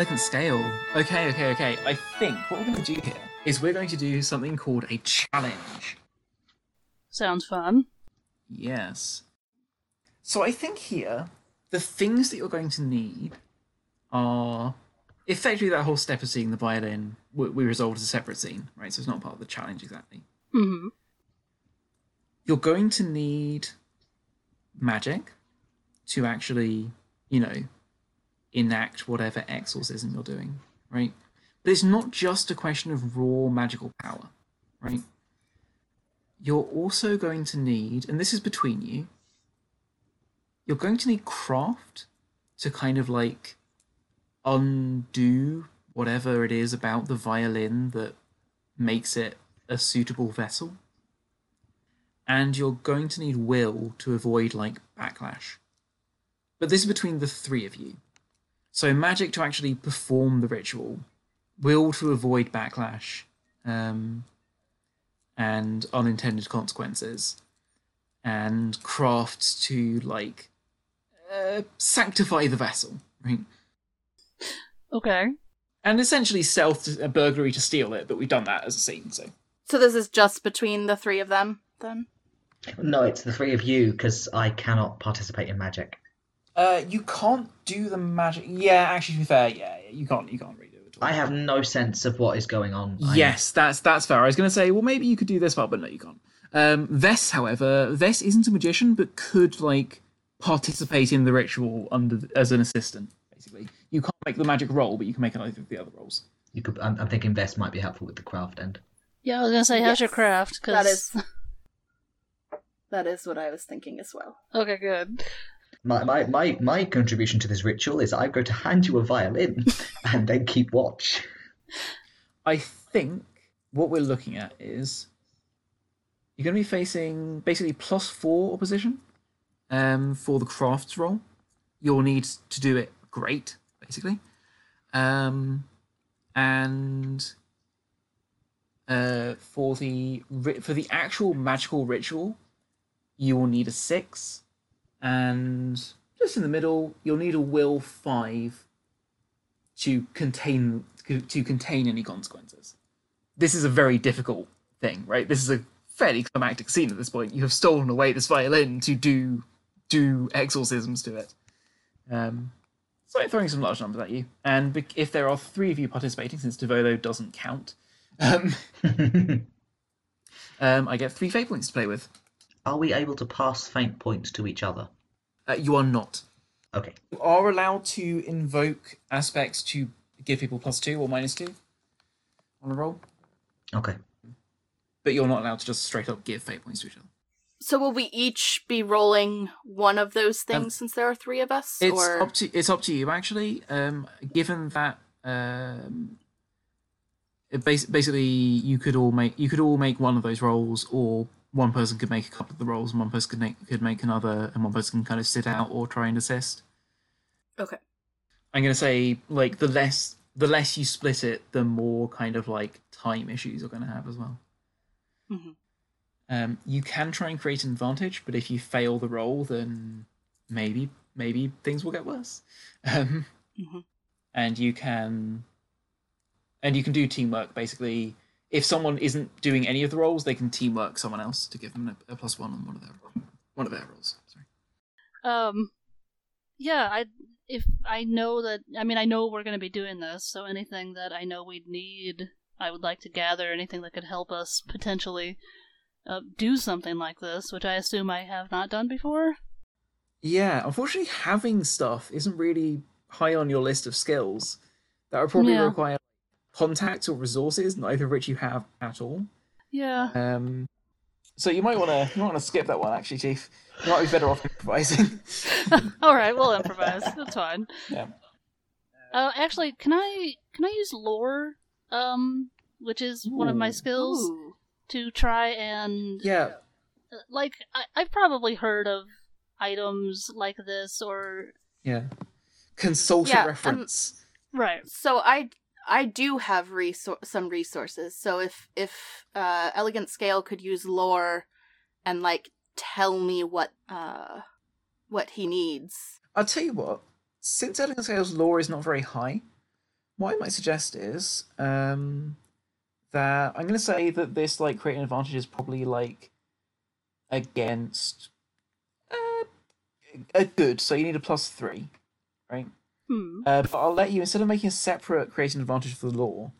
Elegant scale. Okay, okay, okay. I think what we're going to do here is we're going to do something called a challenge. Sounds fun. Yes. So I think here the things that you're going to need are effectively that whole step of seeing the violin. We, we resolved as a separate scene, right? So it's not part of the challenge exactly. hmm You're going to need magic to actually, you know, enact whatever exorcism you're doing, right? But it's not just a question of raw magical power, right? You're also going to need, and this is between you, you're going to need craft to kind of like undo whatever it is about the violin that makes it a suitable vessel. And you're going to need will to avoid like backlash. But this is between the three of you. So magic to actually perform the ritual, will to avoid backlash, um, and unintended consequences, and craft to like uh, sanctify the vessel, right? Okay. And essentially stealth a burglary to steal it, but we've done that as a scene, so So this is just between the three of them, then? No, it's the three of you because I cannot participate in magic. Uh, you can't do the magic. Yeah, actually, to be fair, yeah, yeah, you can't. You can't redo it. I have no sense of what is going on. I'm- Yes, that's that's fair. I was going to say, well, maybe you could do this part, but no, you can't. Um, Vess, however, Vess isn't a magician, but could like participate in the ritual under as an assistant. Basically, you can't make the magic roll, but you can make either of the other rolls. You could. I'm, I'm thinking Vess might be helpful with the craft end. Yeah, I was gonna say, how's your craft? Cause... That is. That is what I was thinking as well. okay. Good. My, my, my, my contribution to this ritual is I'm going to hand you a violin and then keep watch. I think what we're looking at is you're going to be facing basically plus four opposition um, for the crafts roll. You'll need to do it great, basically. Um, and uh, for the for the actual magical ritual, you will need a six, and just in the middle, you'll need a will five to contain to contain any consequences. This is a very difficult thing, right? This is a fairly climactic scene at this point. You have stolen away this violin to do do exorcisms to it. Um, so I'm throwing some large numbers at you, and if there are three of you participating, since Devolo doesn't count, um, um, I get three fate points to play with. Are we able to pass fate points to each other? Uh, you are not. Okay. You are allowed to invoke aspects to give people plus two or minus two on a roll, Okay. but you're not allowed to just straight up give fate points to each other. So will we each be rolling one of those things since there are three of us? It's or up to it's up to you actually. Um, given that um, it bas- basically you could all make you could all make one of those rolls, or one person could make a couple of the rolls, and one person could make could make another, and one person can kind of sit out or try and assist. Okay. I'm gonna say like the less the less you split it, the more kind of like time issues you're gonna have as well. Mhm. Um, you can try and create an advantage, but if you fail the roll, then maybe maybe things will get worse. Um, Mhm. And you can and you can do teamwork basically. If someone isn't doing any of the rolls, they can teamwork someone else to give them a, a plus one on one of their one of their rolls. Sorry. Um, yeah, I if I know that I mean I know we're going to be doing this, so anything that I know we'd need, I would like to gather anything that could help us potentially uh, do something like this, which I assume I have not done before. Yeah, unfortunately, having stuff isn't really high on your list of skills. That would probably Yeah. require contacts or resources, neither of which you have at all. Yeah. Um, so you might want to you might want to skip that one, actually, Chief. You might be better off improvising. All right, we'll improvise. That's fine. yeah. Uh, actually, can I can I use lore, um, which is one of my skills, Ooh. to try and Yeah. uh, like I, I've probably heard of items like this or Yeah. Consultant Yeah, um, reference. right. So I I do have resor- some resources. So if if uh, Elegant Scale could use lore and like tell me what uh what he needs. I'll tell you what. Since Elegant Scale's lore is not very high, what I might suggest is um, that I'm going to say that this like creating advantage is probably like against uh, a good. So you need a plus three, right? Hmm. Uh, but I'll let you instead of making a separate creating advantage for the lore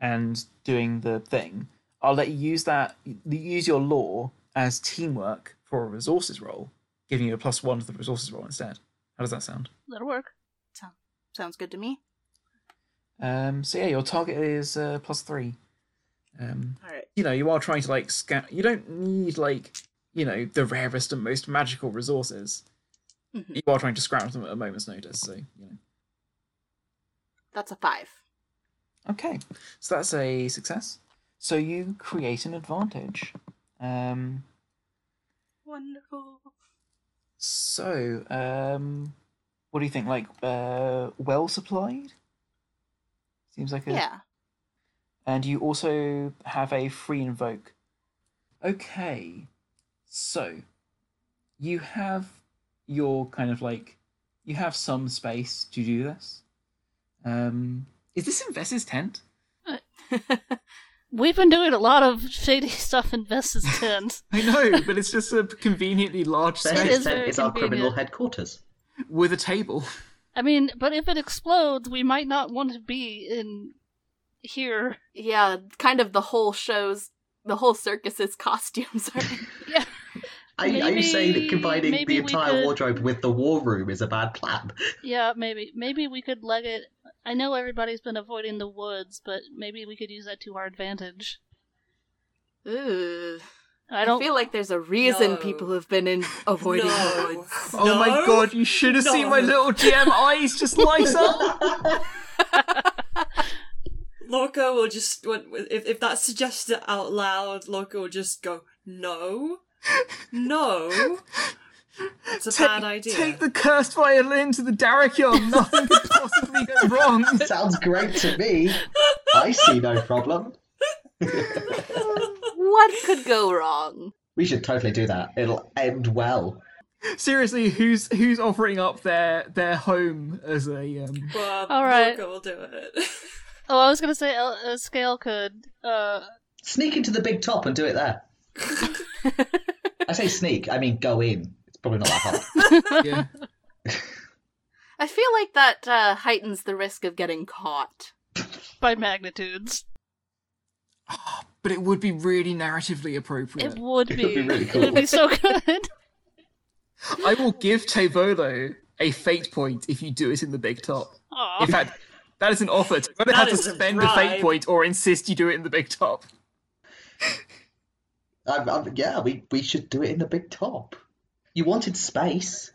and doing the thing, I'll let you use that use your lore as teamwork for a resources roll, giving you a plus one to the resources roll instead. How does that sound? That'll work. Sounds good to me. Um, so yeah, your target is uh, plus three. Um, All right. you know, you are trying to like scan. You don't need like you know the rarest and most magical resources. Mhm. You are trying to scrounge them at a moment's notice. So you know. That's a five. Okay, so that's a success. So you create an advantage. Um, Wonderful. so um, what do you think? Like uh, well supplied? Seems like a Yeah. and you also have a free invoke. Okay, so you have your kind of like you have some space to do this. Um, is this Invest's tent? We've been doing a lot of shady stuff in Vesta's tent. I know, but it's just a conveniently large Then It space is it's, very it's our criminal headquarters. with a table. I mean, but if it explodes, we might not want to be in here. yeah, kind of the whole show's, the whole circus's costumes are. Yeah. Are, you- are you saying that combining the entire could- wardrobe with the war room is a bad plan? Yeah, maybe. Maybe we could leg it. I know everybody's been avoiding the woods, but maybe we could use that to our advantage. Ooh. I I, don't feel like there's a reason No. people have been in avoiding No. the woods. Oh my god, you should have seen my little GM eyes just light up. Lorca will just if if that's suggested out loud, Lorca will just go no, no. It's a Take- bad idea. Take the cursed violin to the Darrikion. Nothing could possibly go wrong. Sounds great to me. I see no problem. What could go wrong? We should totally do that. It'll end well. Seriously, who's who's offering up their their home as a um Well, All right. Lorca will do it. Oh, I was gonna say El- uh, Scale could. Uh, Sneak into the big top and do it there. I say sneak, I mean go in. It's probably not that hard. yeah. I feel like that uh, heightens the risk of getting caught. by magnitudes. But it would be really narratively appropriate. It would It be. would be really It would be so good. I will give Tevolo a fate point if you do it in the big top. Aw. In fact, that is an offer. Tevolo That has to is a spend a fate point or insist you do it in the big top. I'm, I'm, yeah, we, we should do it in the big top. You wanted space.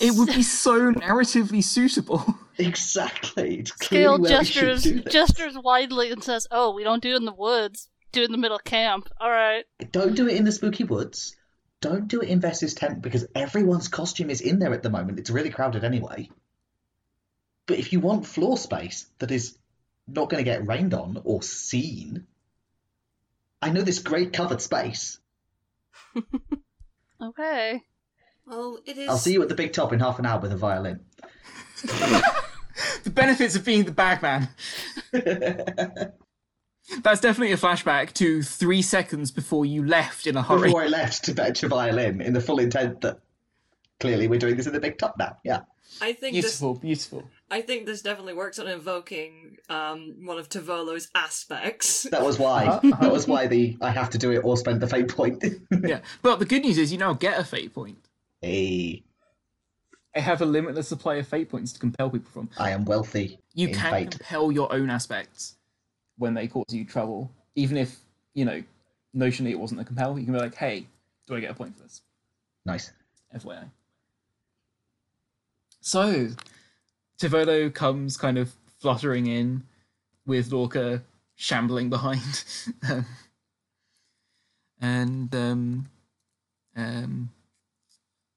It would be so narratively suitable. Exactly. It's Scale clearly where we should gestures gestures widely and says, "Oh, we don't do it in the woods. Do it in the middle of camp. All right." Don't do it in the spooky woods. Don't do it in Vess's tent because everyone's costume is in there at the moment. It's really crowded anyway. But if you want floor space that is not going to get rained on or seen, I know this great covered space. Okay. well, it is. I'll see you at the big top in half an hour with a violin. the benefits of being the bagman. That's definitely a flashback to three seconds before you left in a hurry. Before I left to fetch a violin in the full intent that clearly we're doing this in the big top now. Yeah. I think this. Beautiful, beautiful. I think this definitely works on invoking um one of Tavolo's aspects. That was why. Uh-huh. That was why the I have to do it or spend the fate point. Yeah, but the good news is you now get a fate point. hey, I have a limitless supply of fate points to compel people from. I am wealthy You can fate. compel your own aspects when they cause you trouble, even if you know notionally it wasn't a compel. You can be like, "Hey, do I get a point for this?" Nice. FYI. So, Tivolo comes kind of fluttering in with Lorca shambling behind. um, and um, um,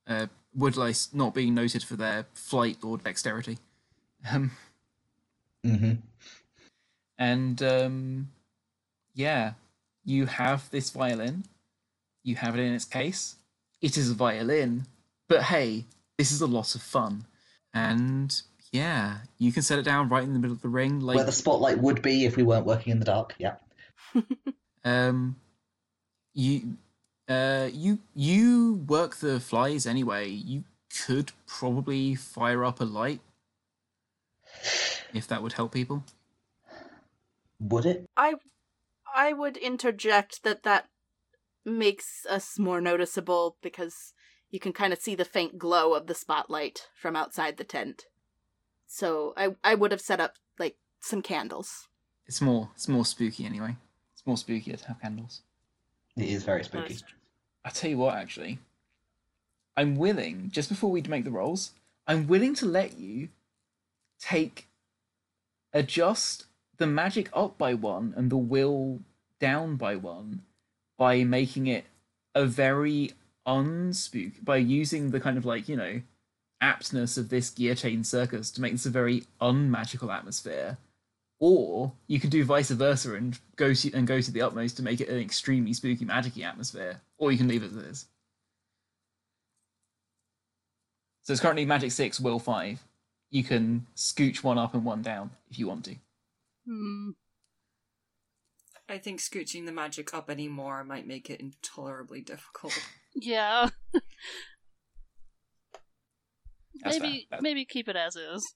uh, Woodlice not being noted for their flight or dexterity. Um, hmm and um, yeah, you have this violin. You have it in its case. It is a violin, but hey, this is a lot of fun. And Yeah, you can set it down right in the middle of the ring, like Where the spotlight would be if we weren't working in the dark. Yeah. Um, you, uh, you you work the flies anyway. You could probably fire up a light if that would help people. Would it? I I would interject that that makes us more noticeable because you can kind of see the faint glow of the spotlight from outside the tent. So I I would have set up like some candles. It's more it's more spooky anyway. It's more spooky to have candles. It is very spooky. Nice. I tell you what, actually, I'm willing just before we make the rolls. I'm willing to let you take adjust the magic up by one and the will down by one by making it a very unspook by using the kind of like you know aptness of this gear chain circus to make this a very unmagical atmosphere or you can do vice versa and go to and go to the utmost to make it an extremely spooky magicy atmosphere or you can leave it as it is so it's currently magic 6 will 5 you can scooch one up and one down if you want to Hmm. I think scooching the magic up anymore might make it intolerably difficult. Yeah. That's maybe That- maybe keep it as is.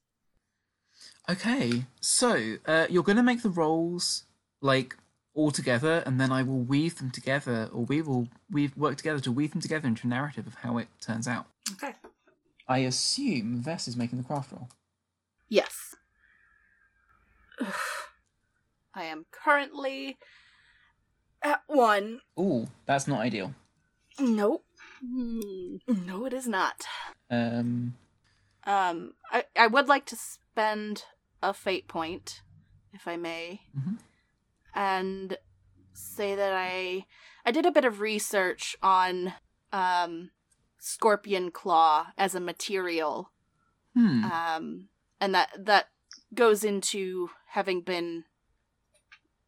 Okay, so uh, you're going to make the rolls like all together, and then I will weave them together, or we will weave work together to weave them together into a narrative of how it turns out. Okay. I assume Vess is making the craft roll. Yes. I am currently at one. Ooh, that's not ideal. Nope. Hmm. No, it is not. Um, Um, I, I would like to spend a fate point, if I may, Mhm. and say that I I did a bit of research on um, scorpion claw as a material, hmm. um, and that that goes into having been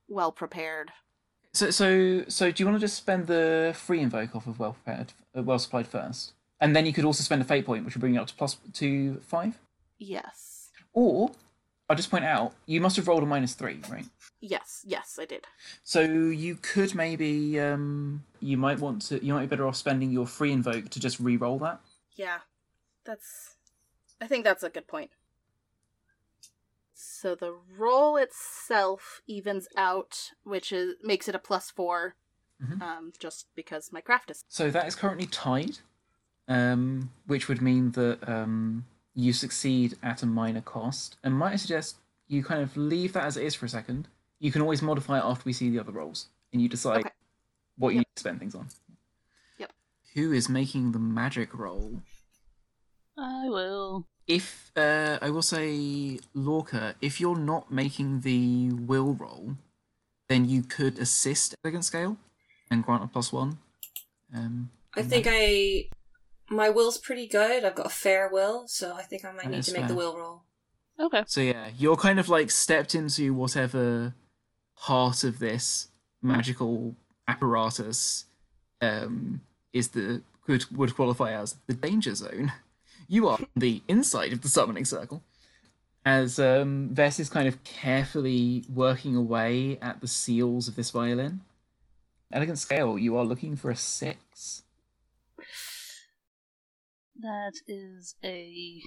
well prepared. So, so, so, do you want to just spend the free invoke off of well prepared, uh, well supplied first, and then you could also spend a fate point, which would bring you up to plus to five. Yes, Or, I'll just point out, you must have rolled a minus three, right? yes, yes, I did. So you could maybe, um, you might want to, you might be better off spending your free invoke to just re-roll that. Yeah, that's. I think that's a good point. So the roll itself evens out, which is makes it a plus 4 Mhm. um, just because my craft is. So that is currently tied, um, which would mean that um, you succeed at a minor cost. And might I suggest you kind of leave that as it is for a second. You can always modify it after we see the other rolls, and you decide Okay. what you Yep. need to spend things on. Yep. Who is making the magic roll? I will. If uh, I will say, Lorca, if you're not making the will roll, then you could assist elegant scale and grant a plus one. Um, I think I. My will's pretty good. I've got a fair will, so I think I might That need is to make the fair. will roll. Okay. So yeah, you're kind of like stepped into whatever heart of this magical apparatus um, is the could would qualify as the danger zone. You are on the inside of the summoning circle. As um, Vess is kind of carefully working away at the seals of this violin. Elegant scale, you are looking for a six. That is a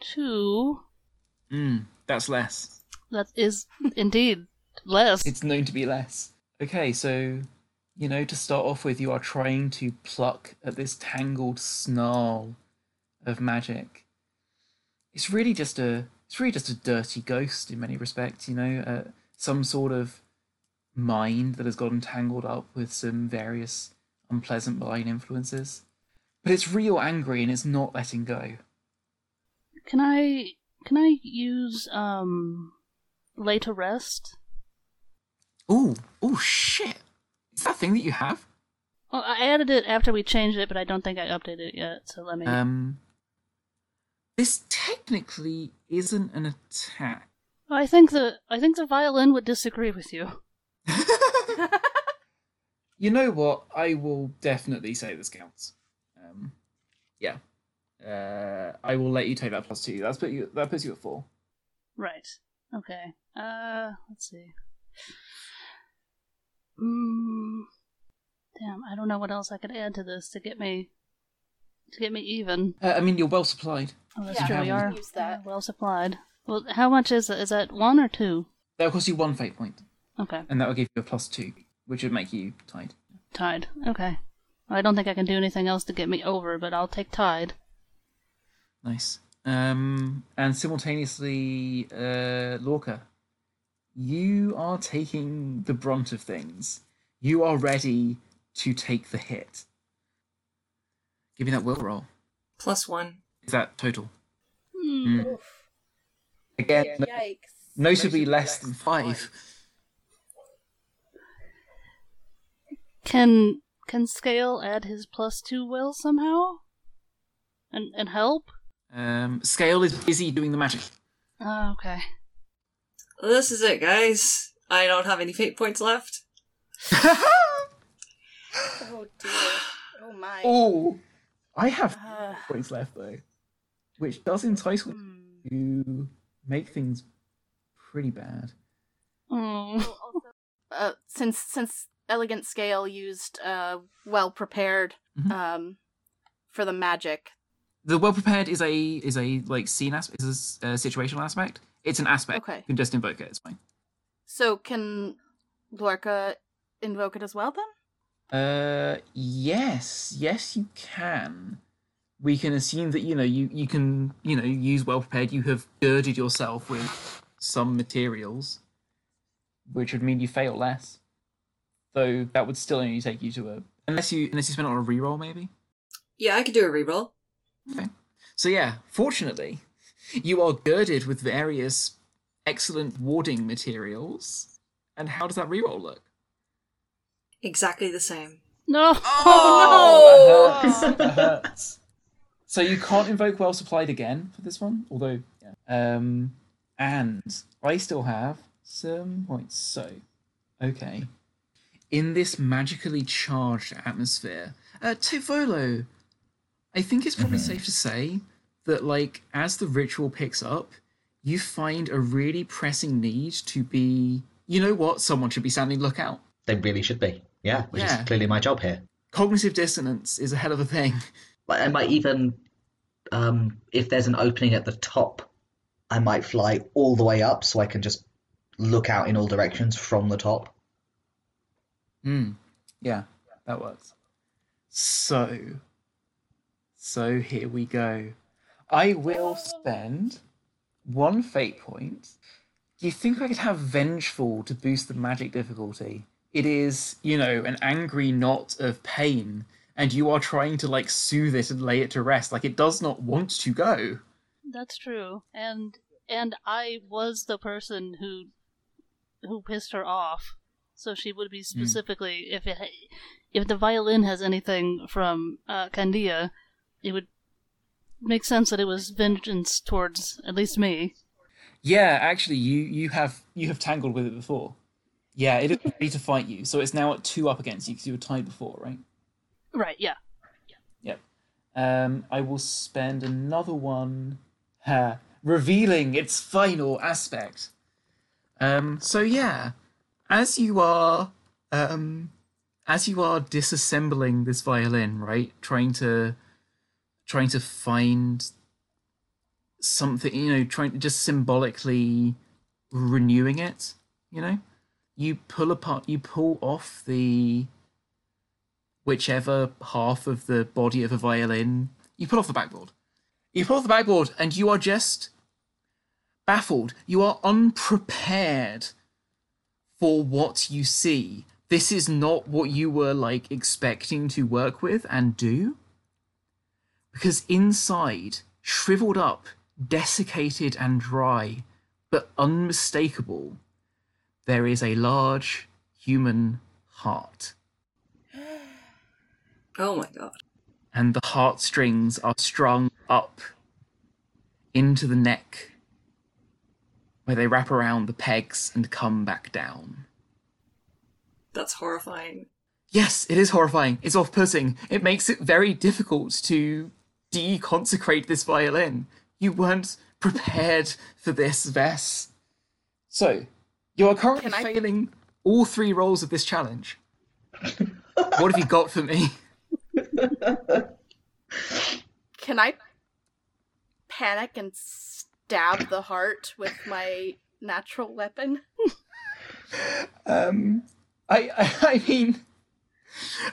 two. Mm, that's less. That is indeed less. It's known to be less. Okay, so you know, to start off with, you are trying to pluck at this tangled snarl of magic. It's really just a it's really just a dirty ghost in many respects, you know, uh, some sort of mind that has gotten tangled up with some various unpleasant malign influences. But it's real angry and it's not letting go. Can I can I use um lay to rest? Ooh, ooh, shit! Is that thing that you have? Well, I added it after we changed it, but I don't think I updated it yet. So let me. Um, this technically isn't an attack. I think the I think the violin would disagree with you. you know what? I will definitely say this counts. Yeah. Uh, I will let you take that plus two. That's put you. That puts you at four. Right. Okay. Uh, let's see. Mm, damn, I don't know what else I could add to this to get me to get me even. Uh, I mean, you're well supplied. Oh, that's Yeah, true. We are use that. well supplied. Well, how much is it? Is that one or two? That'll cost you one fate point, Okay, and that will give you a plus two, which would make you tied. tied. Okay. I don't think I can do anything else to get me over, but I'll take tied. Nice. Um, and simultaneously, uh, Lorca, you are taking the brunt of things. You are ready to take the hit. Give me that will roll. Plus one. Is that total? Hmm. Mm. Again, no- Yikes. notably less than five. Can can Scale add his plus two will somehow? And and help? Um, Scale is busy doing the magic. Oh, okay. Well, this is it, guys. I don't have any fate points left. Oh dear. Oh my. oh, I have Uh, points left though, which does entice me hmm. to make things pretty bad. Oh. uh, since since elegant scale used uh well prepared Mhm. um for the magic The well prepared is a is a like scene aspect, is a uh, situational aspect. It's an aspect. Okay. You can just invoke it. It's fine. so can lorca invoke it as well then Uh, yes, yes, you can. We can assume that you know you you can you know use well prepared. You have girded yourself with some materials, which would mean you fail less. Though that would still only take you to a unless you unless you spend it on a reroll maybe. Yeah, I could do a reroll. Okay. So yeah, fortunately, you are girded with various excellent warding materials. And how does that reroll look? Exactly the same. No. Oh, that hurts. That hurts. So you can't invoke well supplied again for this one, although yeah. Um, and I still have some points. So, okay, in this magically charged atmosphere, uh, Tivolo, I think it's probably safe to say that like as the ritual picks up, you find a really pressing need to be. You know what? Someone should be standing lookout. They really should be. Yeah, which Yeah. is clearly my job here. Cognitive dissonance is a hell of a thing. Like, I might even, um, if there's an opening at the top, I might fly all the way up so I can just look out in all directions from the top. Hmm. Yeah, that works. So, so here we go. I will spend one fate point. Do you think I could have vengeful to boost the magic difficulty? It is, you know, an angry knot of pain, and you are trying to like soothe it and lay it to rest. Like it does not want to go. That's true. And and I was the person who who pissed her off. So she would be specifically if it if the violin has anything from uh, Candia, it would make sense that it was vengeance towards at least me. Yeah, actually, you you have you have tangled with it before. Yeah, it is ready to fight you, so it's now at two up against you because you were tied before, right? Right, yeah. Yep. Um, I will spend another one uh, revealing its final aspect. Um, so yeah, as you are um, as you are disassembling this violin, right, trying to trying to find something, you know, trying to just symbolically renewing it, you know, you pull apart, you pull off the whichever half of the body of a violin, you pull off the backboard. You pull off the backboard, and you are just baffled. You are unprepared for what you see. This is not what you were like expecting to work with and do. Because inside, shriveled up, desiccated and dry, but unmistakable, there is a large human heart. Oh my god. and the heartstrings are strung up into the neck, where they wrap around the pegs and come back down. That's horrifying. Yes, it is horrifying. It's off putting. It makes it very difficult to deconsecrate this violin. You weren't prepared for this, Vess. So, you are currently I- failing all three rolls of this challenge. what have you got for me? Can I panic and stab the heart with my natural weapon? Um, I, I, I mean,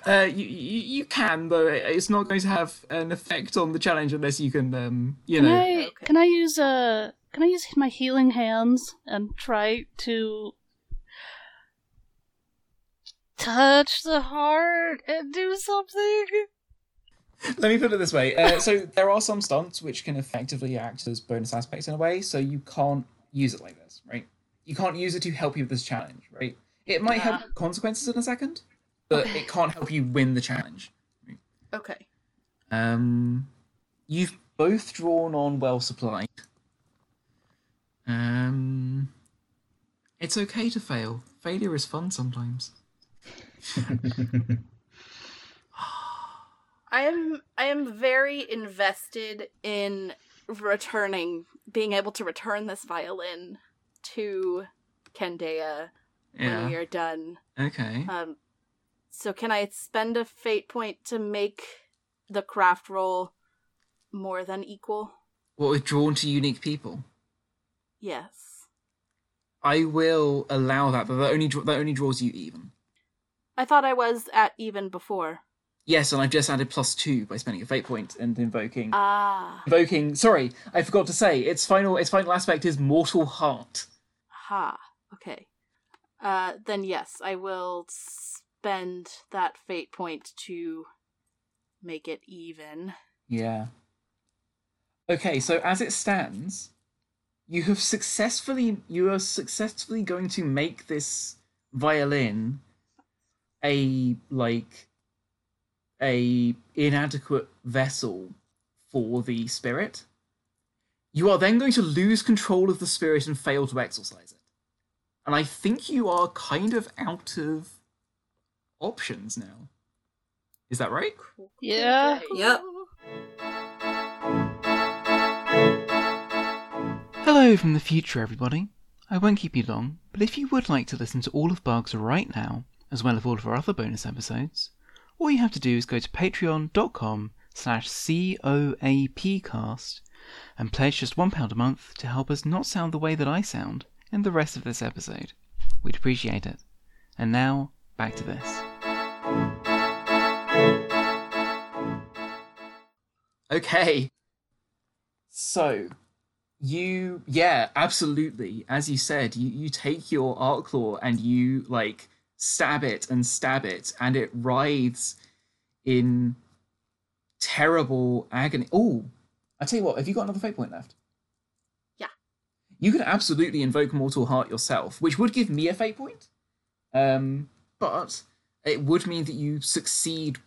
uh, you, you, you can, but it's not going to have an effect on the challenge unless you can, um, you Can know. I Okay. can I use uh can I use my healing hands and try to touch the heart and do something? Let me put it this way. Uh, so there are some stunts which can effectively act as bonus aspects in a way, so you can't use it like this, right? You can't use it to help you with this challenge, right? It might help Ah. consequences in a second, but Okay. it can't help you win the challenge. Okay. Um, you've both drawn on well supplied. Um, it's okay to fail. Failure is fun sometimes. I am I am very invested in returning being able to return this violin to Kendaya when Yeah. we are done. Okay. Um so can I spend a fate point to make the craft roll more than equal? What with drawn to unique people? Yes. I will allow that, but that only that only draws you even. I thought I was at even before. Yes, and I've just added plus two by spending a fate point and invoking. Ah. invoking. Sorry, I forgot to say its final its final aspect is mortal heart. Ha. Okay. Uh then yes, I will spend that fate point to make it even. Yeah. Okay, so as it stands, you have successfully you are successfully going to make this violin a like a inadequate vessel for the spirit. You are then going to lose control of the spirit and fail to exorcise it. And I think you are kind of out of options now. Is that right? Yeah. Yep. Hello from the future, everybody. I won't keep you long, but if you would like to listen to all of Bugs right now, as well as all of our other bonus episodes, all you have to do is go to patreon.com slash coapcast and pledge just £1 a month to help us not sound the way that I sound in the rest of this episode. We'd appreciate it. And now, back to this. Okay. So, you yeah absolutely as you said you you take your art claw and you like stab it and stab it and it writhes in terrible agony oh i tell you what have you got another fate point left Yeah. you could absolutely invoke mortal heart yourself which would give me a fate point um but it would mean that you succeed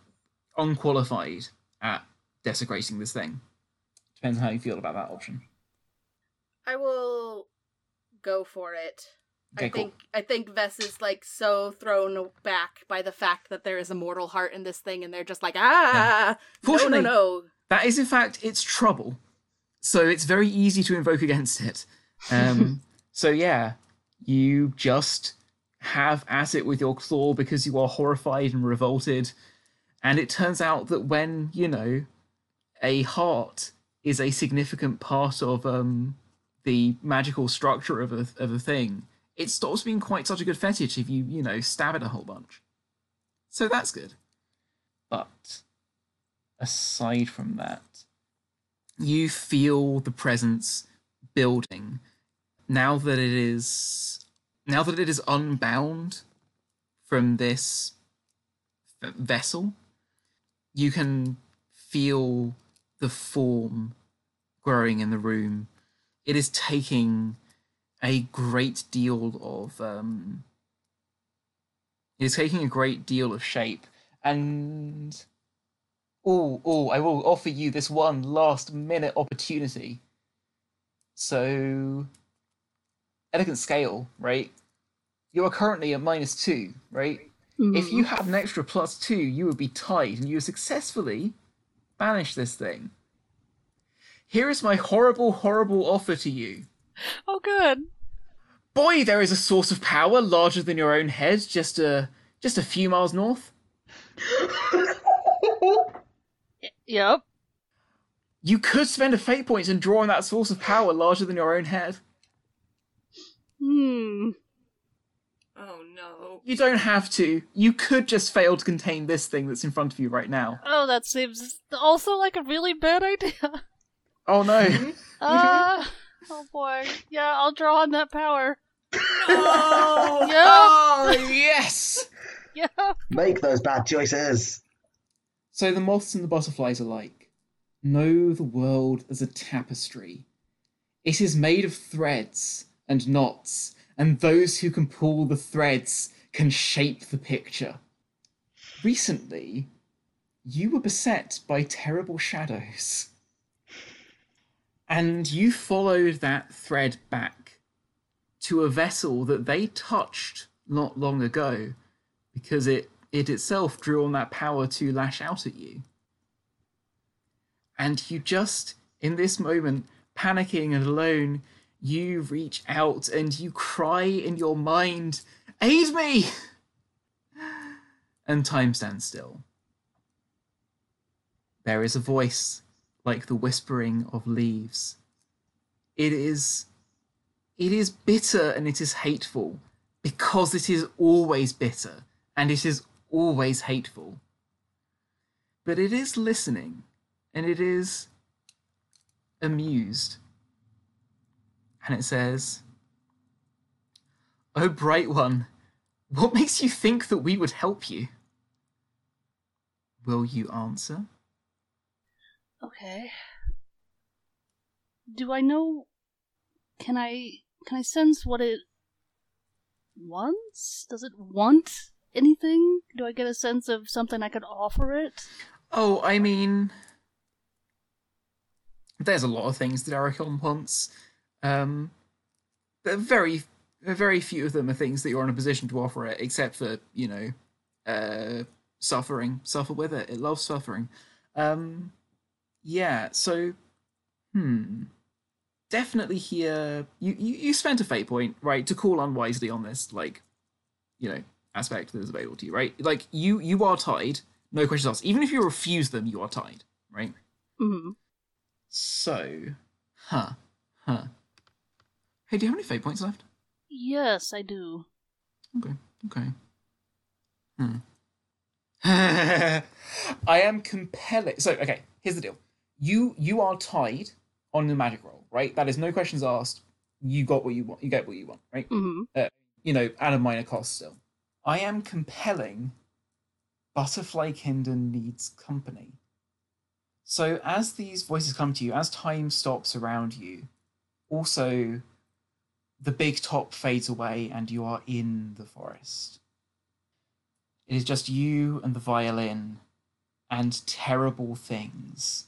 unqualified at desecrating this thing depends on how you feel about that option I will go for it. Okay, I cool. think I think Vess is like so thrown back by the fact that there is a mortal heart in this thing, and they're just like, ah, no, no, no. That is, in fact, its trouble. So it's very easy to invoke against it. Um, so yeah, you just have at it with your claw because you are horrified and revolted. And it turns out that when, you know, a heart is a significant part of um, the magical structure of a, of a thing, it stops being quite such a good fetish if you, you know, stab it a whole bunch. So that's good. But aside from that, you feel the presence building now that it is now that it is unbound from this vessel you can feel the form growing in the room it is taking a great deal of um is taking a great deal of shape. And oh oh i will offer you this one last minute opportunity. So elegant scale right? You are currently at minus two right? If you had an extra plus two you would be tied and you would successfully banish this thing. Here is my horrible, horrible offer to you. Oh, good. Boy, there is a source of power larger than your own head, just a just a few miles north. Yep. You could spend a fate point and draw on that source of power larger than your own head. Hmm. Oh no. You don't have to. You could just fail to contain this thing that's in front of you right now. Oh, that seems also like a really bad idea. Oh no. Ah. oh boy. Yeah, I'll draw on that power. Oh. Yep. oh yes. Yep. Make those bad choices. So the moths and the butterflies alike know the world as a tapestry. It is made of threads and knots, and those who can pull the threads can shape the picture. Recently, you were beset by terrible shadows. And you followed that thread back to a vessel that they touched not long ago because it it itself drew on that power to lash out at you. And you just, in this moment, panicking and alone, you reach out and you cry in your mind, Aid me! And time stands still. There is a voice like the whispering of leaves. It is it is bitter and it is hateful because it is always bitter and it is always hateful. But it is listening and it is amused. And it says, Oh, bright one, what makes you think that we would help you? Will you answer? Okay. Do I know? Can I can I sense what it wants? Does it want anything? Do I get a sense of something I could offer it? Oh, I mean, there's a lot of things that Arachon wants. Um, but very, very few of them are things that you're in a position to offer it, except for you know, uh, suffering. Suffer with it. It loves suffering. Um, yeah. So, hmm. Definitely here. You, you you spent a fate point right to call unwisely on this like, you know, aspect that is available to you, right? Like you you are tied. No questions asked. Even if you refuse them, you are tied, right? hmm So, huh, huh. Hey, do you have any fate points left? Yes, I do. Okay, okay. Hmm. I am compelling. So, okay, here's the deal. You you are tied on the magic roll, right? That is no questions asked. You got what you want. You get what you want, right? hmm You know, at a minor cost still. I am compelling. Butterfly Kingdom needs company. So as these voices come to you, as time stops around you, also the big top fades away and you are in the forest. It is just you and the violin and terrible things.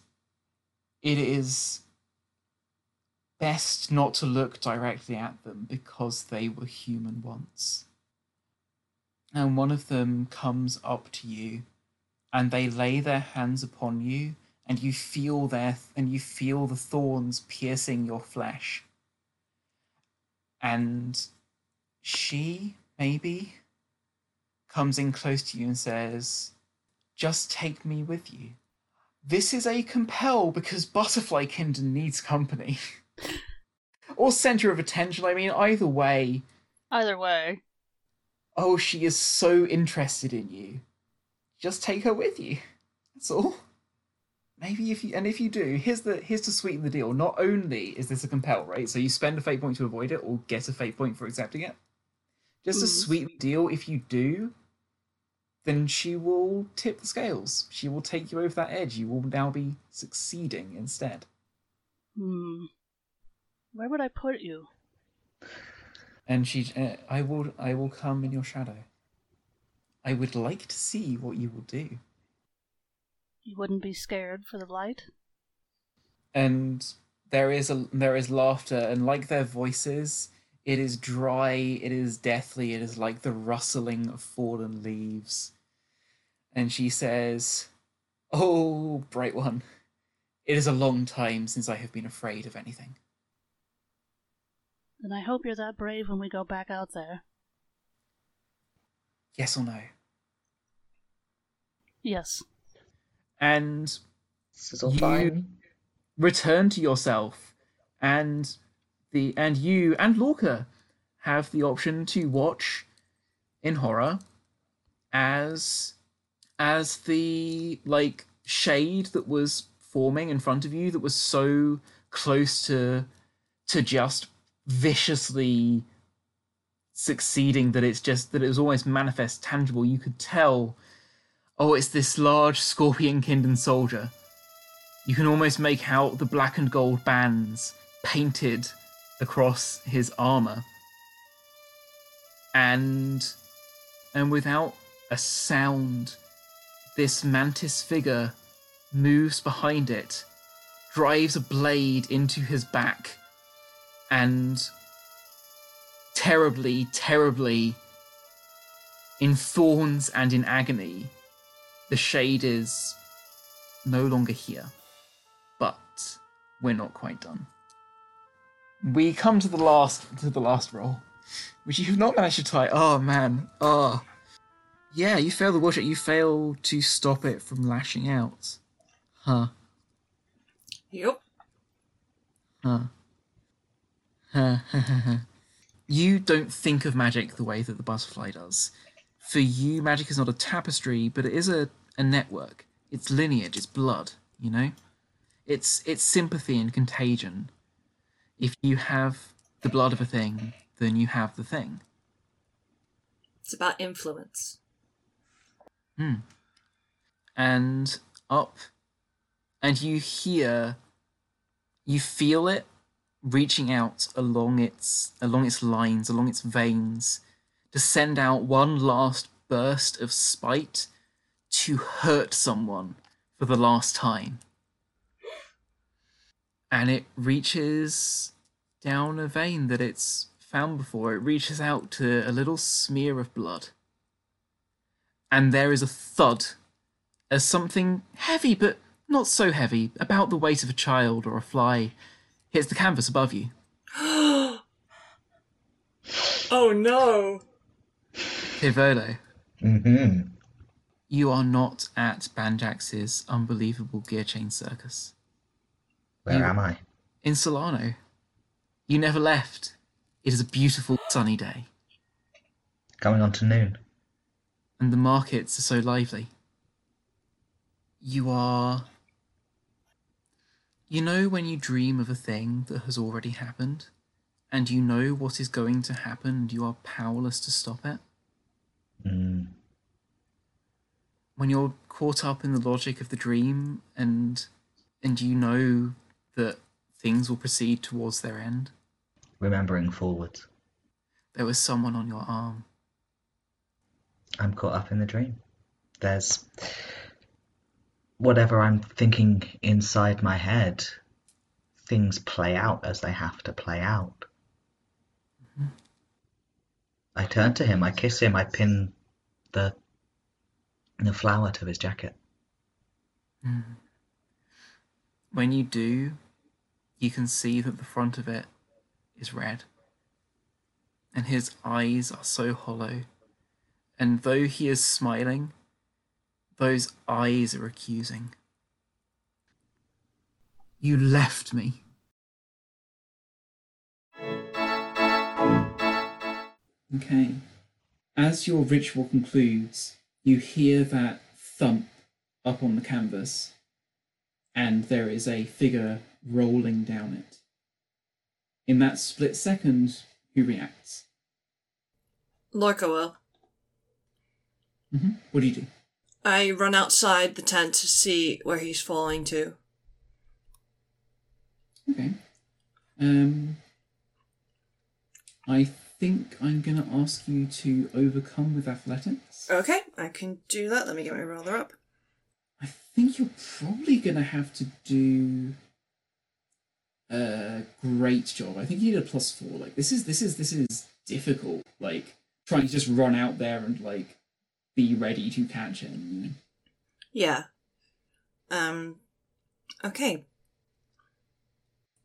It is best not to look directly at them because they were human once. And one of them comes up to you and they lay their hands upon you and you feel their and you feel the thorns piercing your flesh and she maybe comes in close to you and says just take me with you this is a compel because butterfly kingdom needs company. Or center of attention i mean either way. Either way. oh she is so interested in you. Just take her with you. That's all. Maybe if you and if you do here's the here's to sweeten the deal. Not only is this a compel right? So you spend a fate point to avoid it or get a fate point for accepting it. Just to Mhm. sweeten the deal if you do then she will tip the scales she will take you over that edge you will now be succeeding instead Hmm. Where would I put you? and she uh, i will i will come in your shadow i would like to see what you will do You wouldn't be scared for the light? and there is a there is laughter and like their voices it is dry it is deathly it is like the rustling of fallen leaves and she says oh bright one It is a long time since I have been afraid of anything. Then I hope you're that brave when we go back out there. Yes or no? Yes. And This is all You- fine. return to yourself and the and you and Lorca have the option to watch in horror as as the like shade that was forming in front of you that was so close to to just viciously succeeding that it's just that it was almost manifest tangible. You could tell oh it's this large scorpion kindred soldier. You can almost make out the black and gold bands painted across his armor. And and without a sound, this mantis figure moves behind it, drives a blade into his back, and terribly, terribly in thorns and in agony, the shade is no longer here but we're not quite done. We come to the last to the last roll, which you have not managed to tie. Oh man, oh yeah, you fail the watch. You fail to stop it from lashing out. Huh? Yep. Huh? Huh? you don't think of magic the way that the butterfly does. For you, magic is not a tapestry, but it is a, a network. It's lineage. It's blood. You know. It's it's sympathy and contagion. If you have the blood of a thing, then you have the thing. It's about influence. Hmm. And up and you hear you feel it reaching out along its along its lines, along its veins, to send out one last burst of spite to hurt someone for the last time. And it reaches down a vein that it's found before. It reaches out to a little smear of blood. And there is a thud as something heavy, but not so heavy, about the weight of a child or a fly, hits the canvas above you. oh no! Tivolo, hmm you are not at Banjax's unbelievable gear chain circus. Where You- am I? In Solarno. You never left. It is a beautiful sunny day, Going on to noon. and the markets are so lively. You are. You know when you dream of a thing that has already happened, and you know what is going to happen, and you are powerless to stop it? Mm. when you're caught up in the logic of the dream and and you know that things will proceed towards their end Remembering forwards. there was someone on your arm I'm caught up in the dream. There's whatever I'm thinking inside my head, things play out as they have to play out. Mm-hmm. I turn to him, I kiss him, I pin the the flower to his jacket. Mm-hmm. when you do you can see that the front of it is red. And his eyes are so hollow. And though he is smiling those eyes are accusing. You left me. Okay. As your ritual concludes, you hear that thump up on the canvas, and there is a figure rolling down it. In that split second, who reacts? Lorca will. hmm What do you do? I run outside the tent to see where he's falling to. Okay. Um, I think I'm gonna ask you to overcome with athletics. Okay, I can do that. Let me get my roller up. I think you're probably gonna have to do a great job. I think you need a plus four. Like this is this is this is difficult. Like trying to just run out there and like be ready to catch him. You know? Yeah. Um. Okay.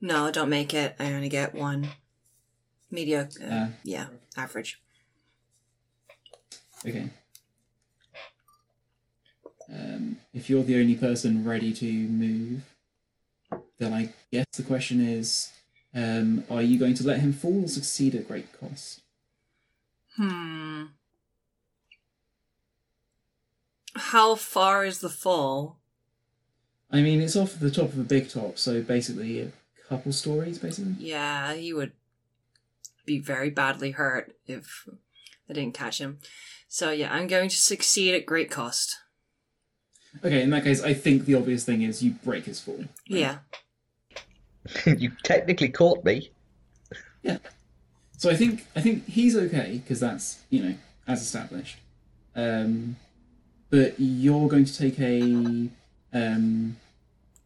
No, don't make it. I only get one. Mediocre. Uh, Uh. yeah, average. Okay. Um, if you're the only person ready to move, then I guess the question is um, are you going to let him fall or succeed at great cost? Hmm. How far is the fall? I mean, it's off the top of a big top, so basically a couple stories, basically. Yeah, he would be very badly hurt if I didn't catch him. So yeah, I'm going to succeed at great cost. Okay, in that case, I think the obvious thing is you break his fall. right? Yeah. you technically caught me. Yeah. So I think I think he's okay because that's you know as established. Um, but you're going to take a um,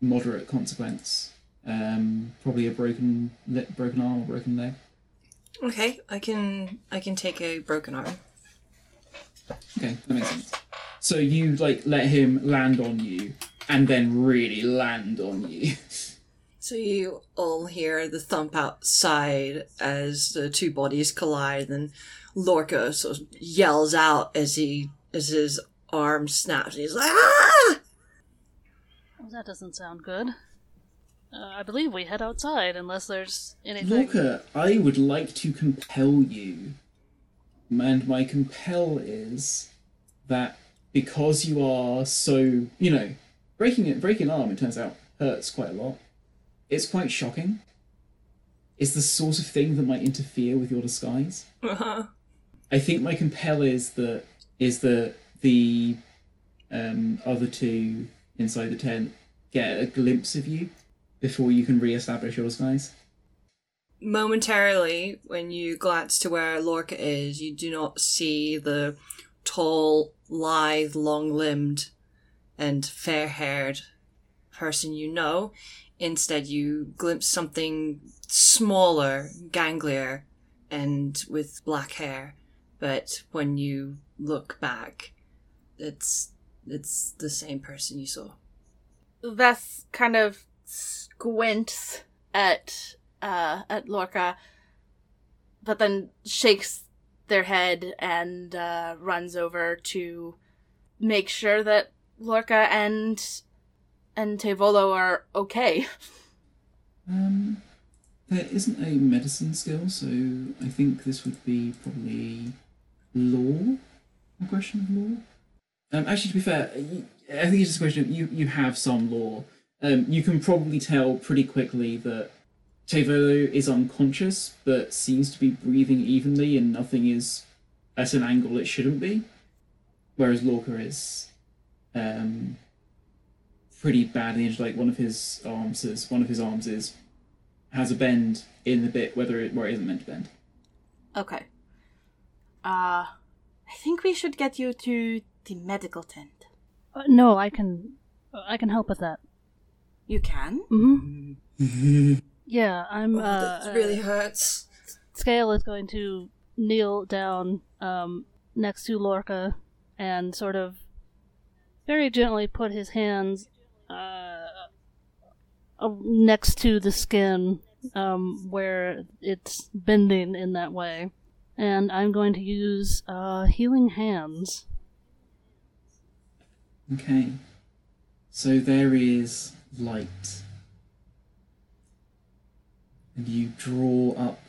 moderate consequence, um, probably a broken le- broken arm or broken leg. Okay, I can I can take a broken arm. Okay, that makes sense. So you like let him land on you, and then really land on you. So you all hear the thump outside as the two bodies collide, and Lorca sort of yells out as he as his arm snaps. And he's like, "Ah!" Well, that doesn't sound good. Uh, I believe we head outside unless there's anything. Lorca, I would like to compel you, and my compel is that because you are so, you know, breaking it, breaking an arm, it turns out hurts quite a lot. It's quite shocking. It's the sort of thing that might interfere with your disguise. Uh-huh. I think my compel is that is that the um, other two inside the tent get a glimpse of you before you can re-establish your disguise. Momentarily, when you glance to where Lorca is, you do not see the tall, lithe, long-limbed, and fair-haired person you know. Instead, you glimpse something smaller, ganglier, and with black hair. But when you look back, it's it's the same person you saw. Vess kind of squints at uh at Lorca, but then shakes their head and uh, runs over to make sure that Lorca and and Tivolo are okay. Um, there isn't a medicine skill, so I think this would be probably law. A question of law. Um, actually, to be fair, I think it's just a question of you. You have some law. Um, you can probably tell pretty quickly that Tivolo is unconscious, but seems to be breathing evenly, and nothing is at an angle it shouldn't be. Whereas Lorca is um, pretty badly injured. Like one of his arms is one of his arms is has a bend in the bit whether it where it isn't meant to bend. Okay. Uh I think we should get you to the medical tent. Uh, no, I can. I can help with that. You can? hmm Yeah, I'm. Oh, uh, that really hurts. Scale is going to kneel down um, next to Lorca and sort of very gently put his hands uh, uh, next to the skin um, where it's bending in that way. And I'm going to use uh, healing hands. Okay. So there is light. And you draw up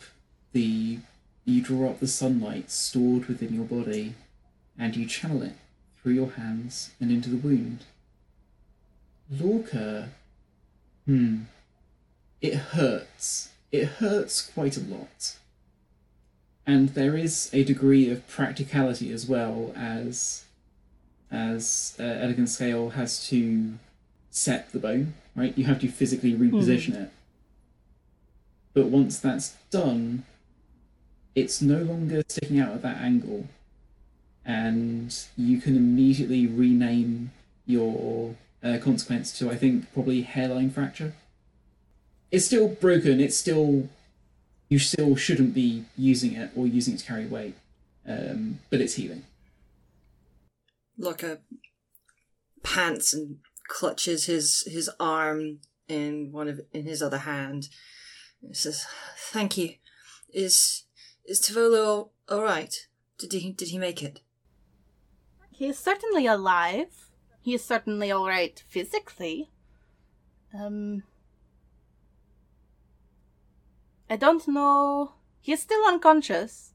the you draw up the sunlight stored within your body and you channel it through your hands and into the wound. Lorca hmm. It hurts. It hurts quite a lot. And there is a degree of practicality as well as as uh, elegant scale has to set the bone, right? You have to physically reposition it. But once that's done, it's no longer sticking out at that angle, and you can immediately rename your uh, consequence to, I think, probably hairline fracture. It's still broken. It's still you still shouldn't be using it or using it to carry weight, um, but it's healing. Lorca pants and clutches his his arm in one of in his other hand. He says, "Thank you. Is is Tivolo all, all right? Did he did he make it?" He is certainly alive. He is certainly all right physically. Um, I don't know. He is still unconscious.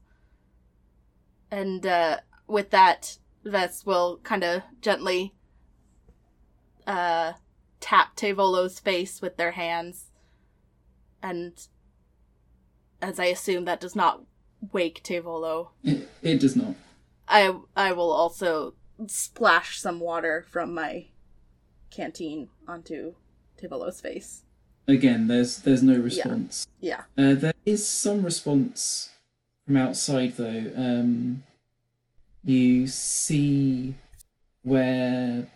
And uh, with that, Vess will kind of gently uh, tap Tivolo's face with their hands. And as I assume that does not wake Tivolo, It, it does not. I I will also splash some water from my canteen onto Tivolo's face. Again, there's there's no response. Yeah. Uh, there is some response from outside, though. Um, you see where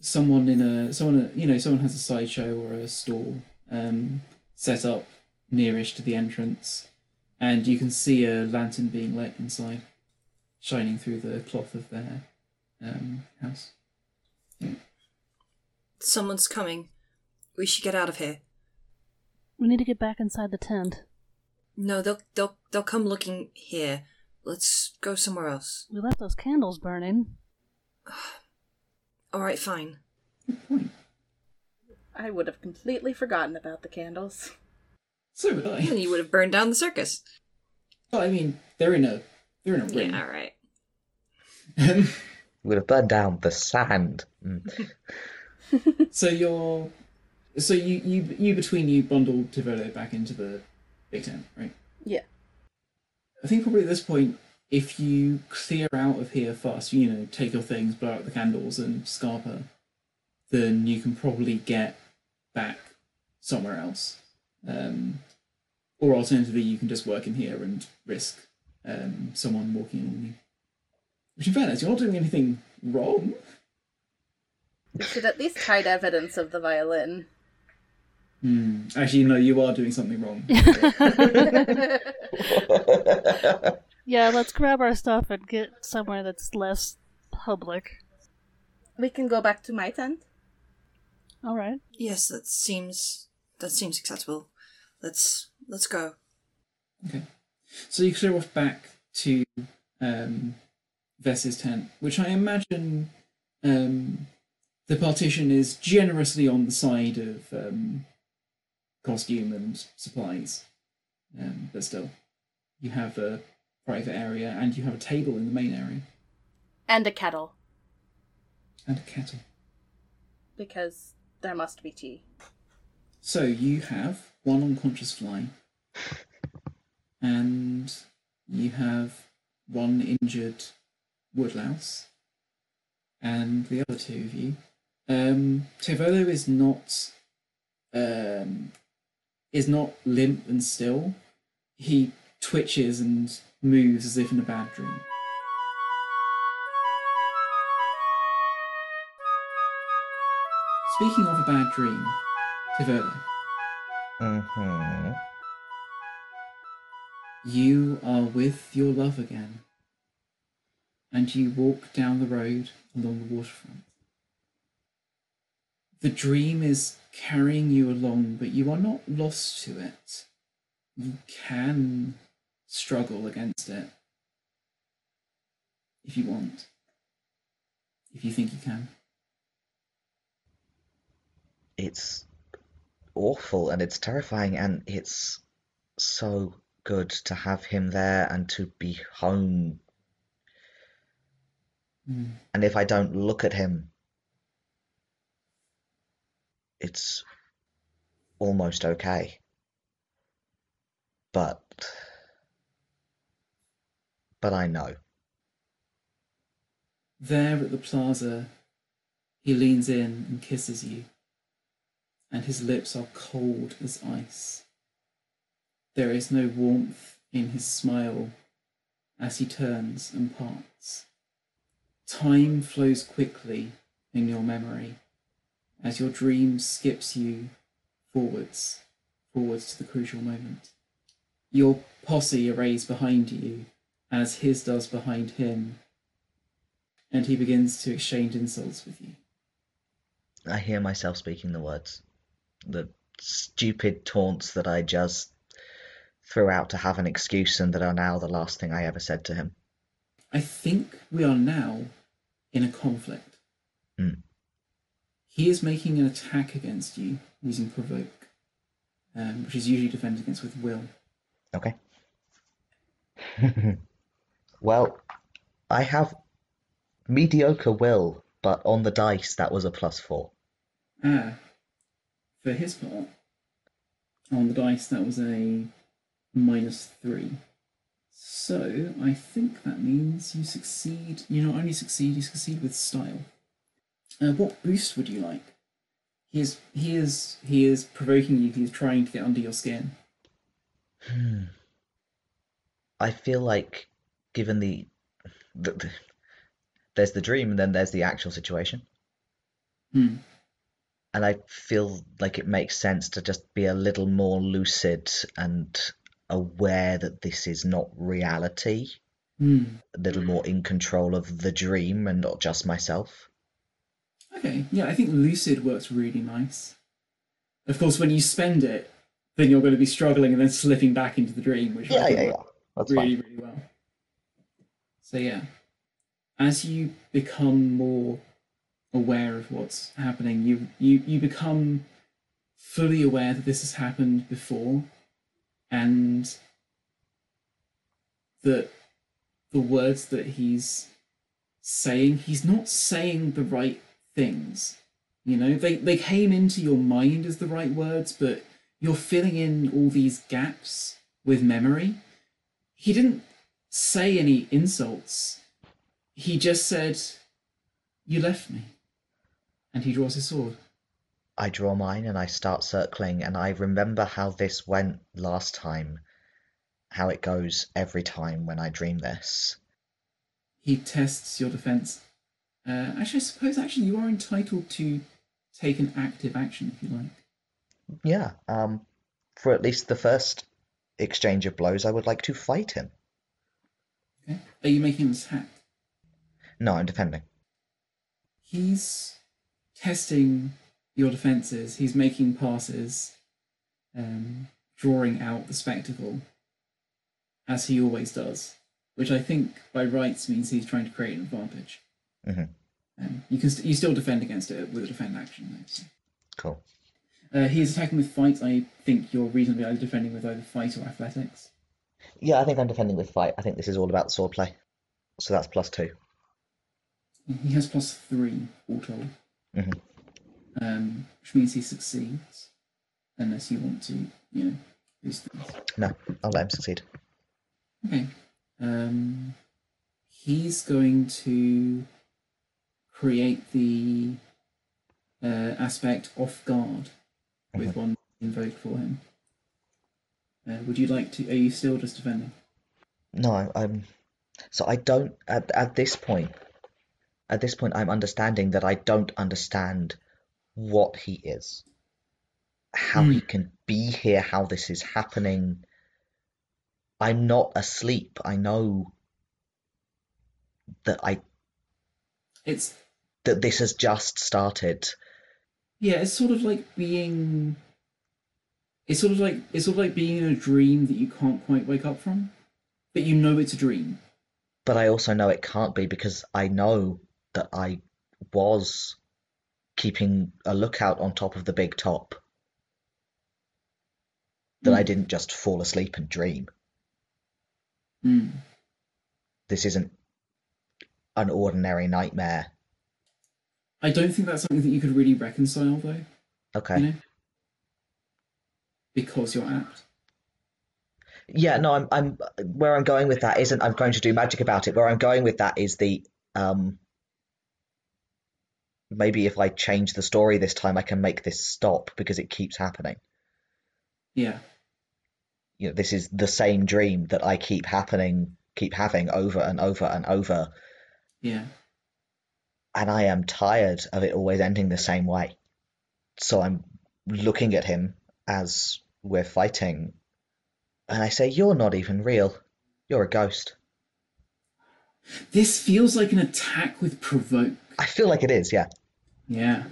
someone in a someone you know someone has a sideshow or a stall um, set up nearish to the entrance, and you can see a lantern being lit inside, shining through the cloth of their um, house. Someone's coming. We should get out of here. We need to get back inside the tent. No, they'll they'll they'll come looking here. Let's go somewhere else. We left those candles burning. All right, fine. Good point. I would have completely forgotten about the candles. So would I. Then you would have burned down the circus. Well, I mean, they're in a they're in a ring. Yeah, all right. Would have burned down the sand. Mm. so you're, so you you you between you bundle Tivolo back into the big tent, right? Yeah. I think probably at this point, if you clear out of here fast, you know, take your things, blow out the candles, and scarper, then you can probably get back somewhere else. Um, or alternatively, you can just work in here and risk um, someone walking in on you. Which, in fairness, you're not doing anything wrong. We should at least hide evidence of the violin. Hmm. Actually, no, you are doing something wrong. Yeah, let's grab our stuff and get somewhere that's less public. we can go back to my tent. All right. Yes, that seems that seems acceptable. Let's let's go. Okay. So you clear off back to um, Vess's tent, which I imagine um, the partition is generously on the side of um, costume and supplies. Um, but still, you have a private area and you have a table in the main area And a kettle, and a kettle. because there must be tea. So you have one unconscious fly, and you have one injured woodlouse, and the other two of you. Um, Tivolo is not um, is not limp and still. He twitches and moves as if in a bad dream. Speaking of a bad dream, Tivolo. hmm You are with your love again, and you walk down the road along the waterfront. The dream is carrying you along, but you are not lost to it. You can struggle against it if you want, if you think you can. It's awful and it's terrifying and it's so good to have him there and to be home. Mm. And if I don't look at him, it's almost okay. But. But I know. There at the plaza, he leans in and kisses you, and his lips are cold as ice. There is no warmth in his smile as he turns and parts. Time flows quickly in your memory as your dream skips you forwards, forwards to the crucial moment. Your posse arrays behind you as his does behind him and he begins to exchange insults with you. I hear myself speaking the words. the stupid taunts that I just threw out to have an excuse and that are now the last thing I ever said to him. I think we are now in a conflict. Hmm. He is making an attack against you using provoke, um, which is usually defended against with will. Okay. well, I have mediocre will, but on the dice that was a plus four. Ah, for his part, on the dice that was a minus three. So I think that means you succeed. You not only succeed, you succeed with style. Uh, what boost would you like? He is he is he is provoking you. He is trying to get under your skin. Hmm. I feel like, given the, the, the there's the dream and then there's the actual situation, Hmm. and I feel like it makes sense to just be a little more lucid and aware that this is not reality, Hmm. a little more in control of the dream and not just myself. Okay. Yeah, I think lucid works really nice. Of course, when you spend it, then you're going to be struggling and then slipping back into the dream, which Yeah, yeah, yeah. That's really, fine. really well. So yeah, as you become more aware of what's happening, you you you become fully aware that this has happened before, and that the words that he's saying, he's not saying the right things. You know, they they came into your mind as the right words, but you're filling in all these gaps with memory. He didn't say any insults. He just said, You left me. And he draws his sword. I draw mine and I start circling, and I remember how this went last time, how it goes every time when I dream this. He tests your defense. Uh, actually, I suppose actually you are entitled to take an active action if you like. Yeah, um, for at least the first exchange of blows, I would like to fight him. Okay. Are you making an attack? No, I'm defending. He's testing your defenses. He's making passes, um, drawing out the spectacle, as he always does, which I think by rights means he's trying to create an advantage. Mhm. Um, you can st- you still defend against it with a defend action. Though, so. Cool. uh, he is attacking with fight. I think you're reasonably either defending with either fight or athletics. Yeah, I think I'm defending with fight. I think this is all about swordplay. So that's plus two. He has plus three all told, Mhm. Um, which means he succeeds, unless you want to, you know, boost things. No, I'll let him succeed. Okay. Um, he's going to create the uh, aspect off guard with one invoked for him. Uh, would you like to? Are you still just defending? No, I'm. So I don't at at this point. At this point, I'm understanding that I don't understand what he is, how he hmm. can be here, how this is happening. I'm not asleep. I know that I It's that this has just started. yeah. It's sort of like being. It's sort of like it's sort of like being in a dream that you can't quite wake up from, but you know it's a dream. But I also know it can't be because I know that I was keeping a lookout on top of the big top. That I Mm. didn't just fall asleep and dream. Hmm. This isn't an ordinary nightmare. I don't think that's something that you could really reconcile, though. Okay. You know, because you're apt. Yeah, no, I'm I'm where I'm going with that isn't I'm going to do magic about it. Where I'm going with that is the um maybe if I change the story this time I can make this stop because it keeps happening. Yeah. You know, this is the same dream that I keep happening keep having over and over and over Yeah. and I am tired of it always ending the same way. So I'm looking at him as we're fighting, and I say, You're not even real. You're a ghost. This feels like an attack with provoke. I feel like it is, yeah. Yeah.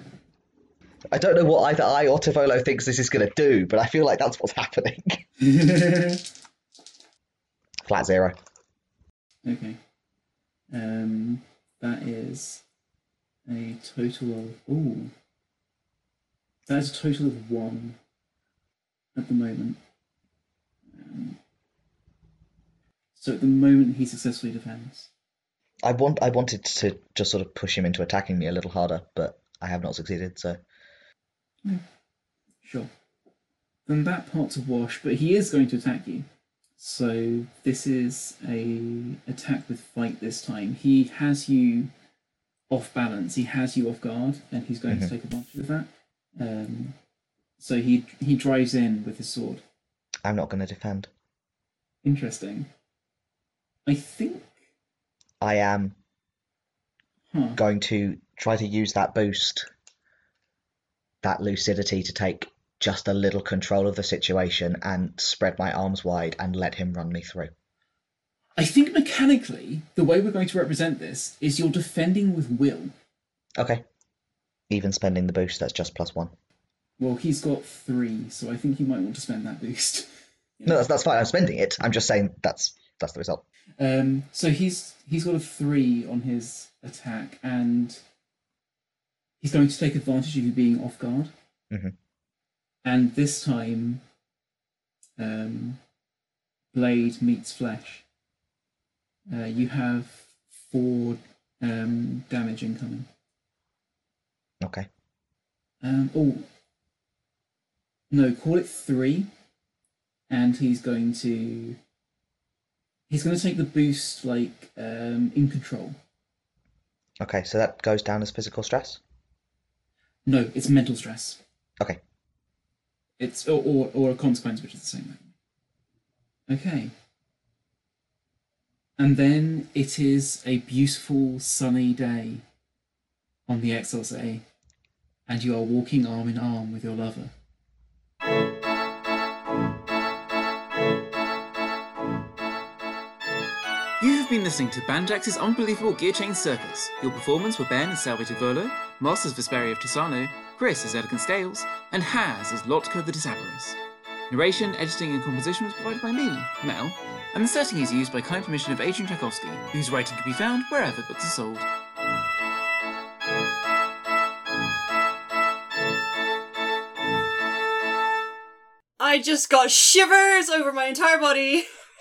I don't know what either I or Tivolo thinks this is going to do, but I feel like that's what's happening. Flat zero. okay. Um, that is a total of. Ooh. That is a total of one at the moment. Um, so at the moment, he successfully defends. I want I wanted to just sort of push him into attacking me a little harder, but I have not succeeded. So Sure. Then that part's a wash, but he is going to attack you. So this is a attack with fight this time. He has you off balance. He has you off guard, and he's going Mhm. to take advantage of that. Um, so he he drives in with his sword. I'm not going to defend. Interesting. I think. I am Huh. going to try to use that boost, that lucidity, to take just a little control of the situation and spread my arms wide and let him run me through. I think mechanically, the way we're going to represent this is you're defending with will. Okay. Even spending the boost, that's just plus one. Well, he's got three, so I think you might want to spend that boost. No, that's, that's fine. I'm spending it. I'm just saying that's that's the result. Um, so he's he's got a three on his attack, and he's going to take advantage of you being off guard. Mhm. And this time, um, blade meets flesh. Uh, you have four um, damage incoming. Okay. Um, oh, no, call it three, and he's going to he's going to take the boost like um, in control. Okay, so that goes down as physical stress. No, it's mental stress. Okay. It's or or, or a consequence, which is the same. Okay. And then it is a beautiful sunny day on the Exalsee, and you are walking arm in arm with your lover. Been listening to Banjax's Unbelievable Gear Chain Circus. Your performance were Ben as Salve Tivolo, Moss as Vesperia of Tisano, Chris as Elegant Scales, and Haz as Lorca the Disabarist. Narration, editing, and composition was provided by me, Mel, and the setting is used by kind permission of Adrian Tchaikovsky, whose writing can be found wherever books are sold. I just got shivers over my entire body.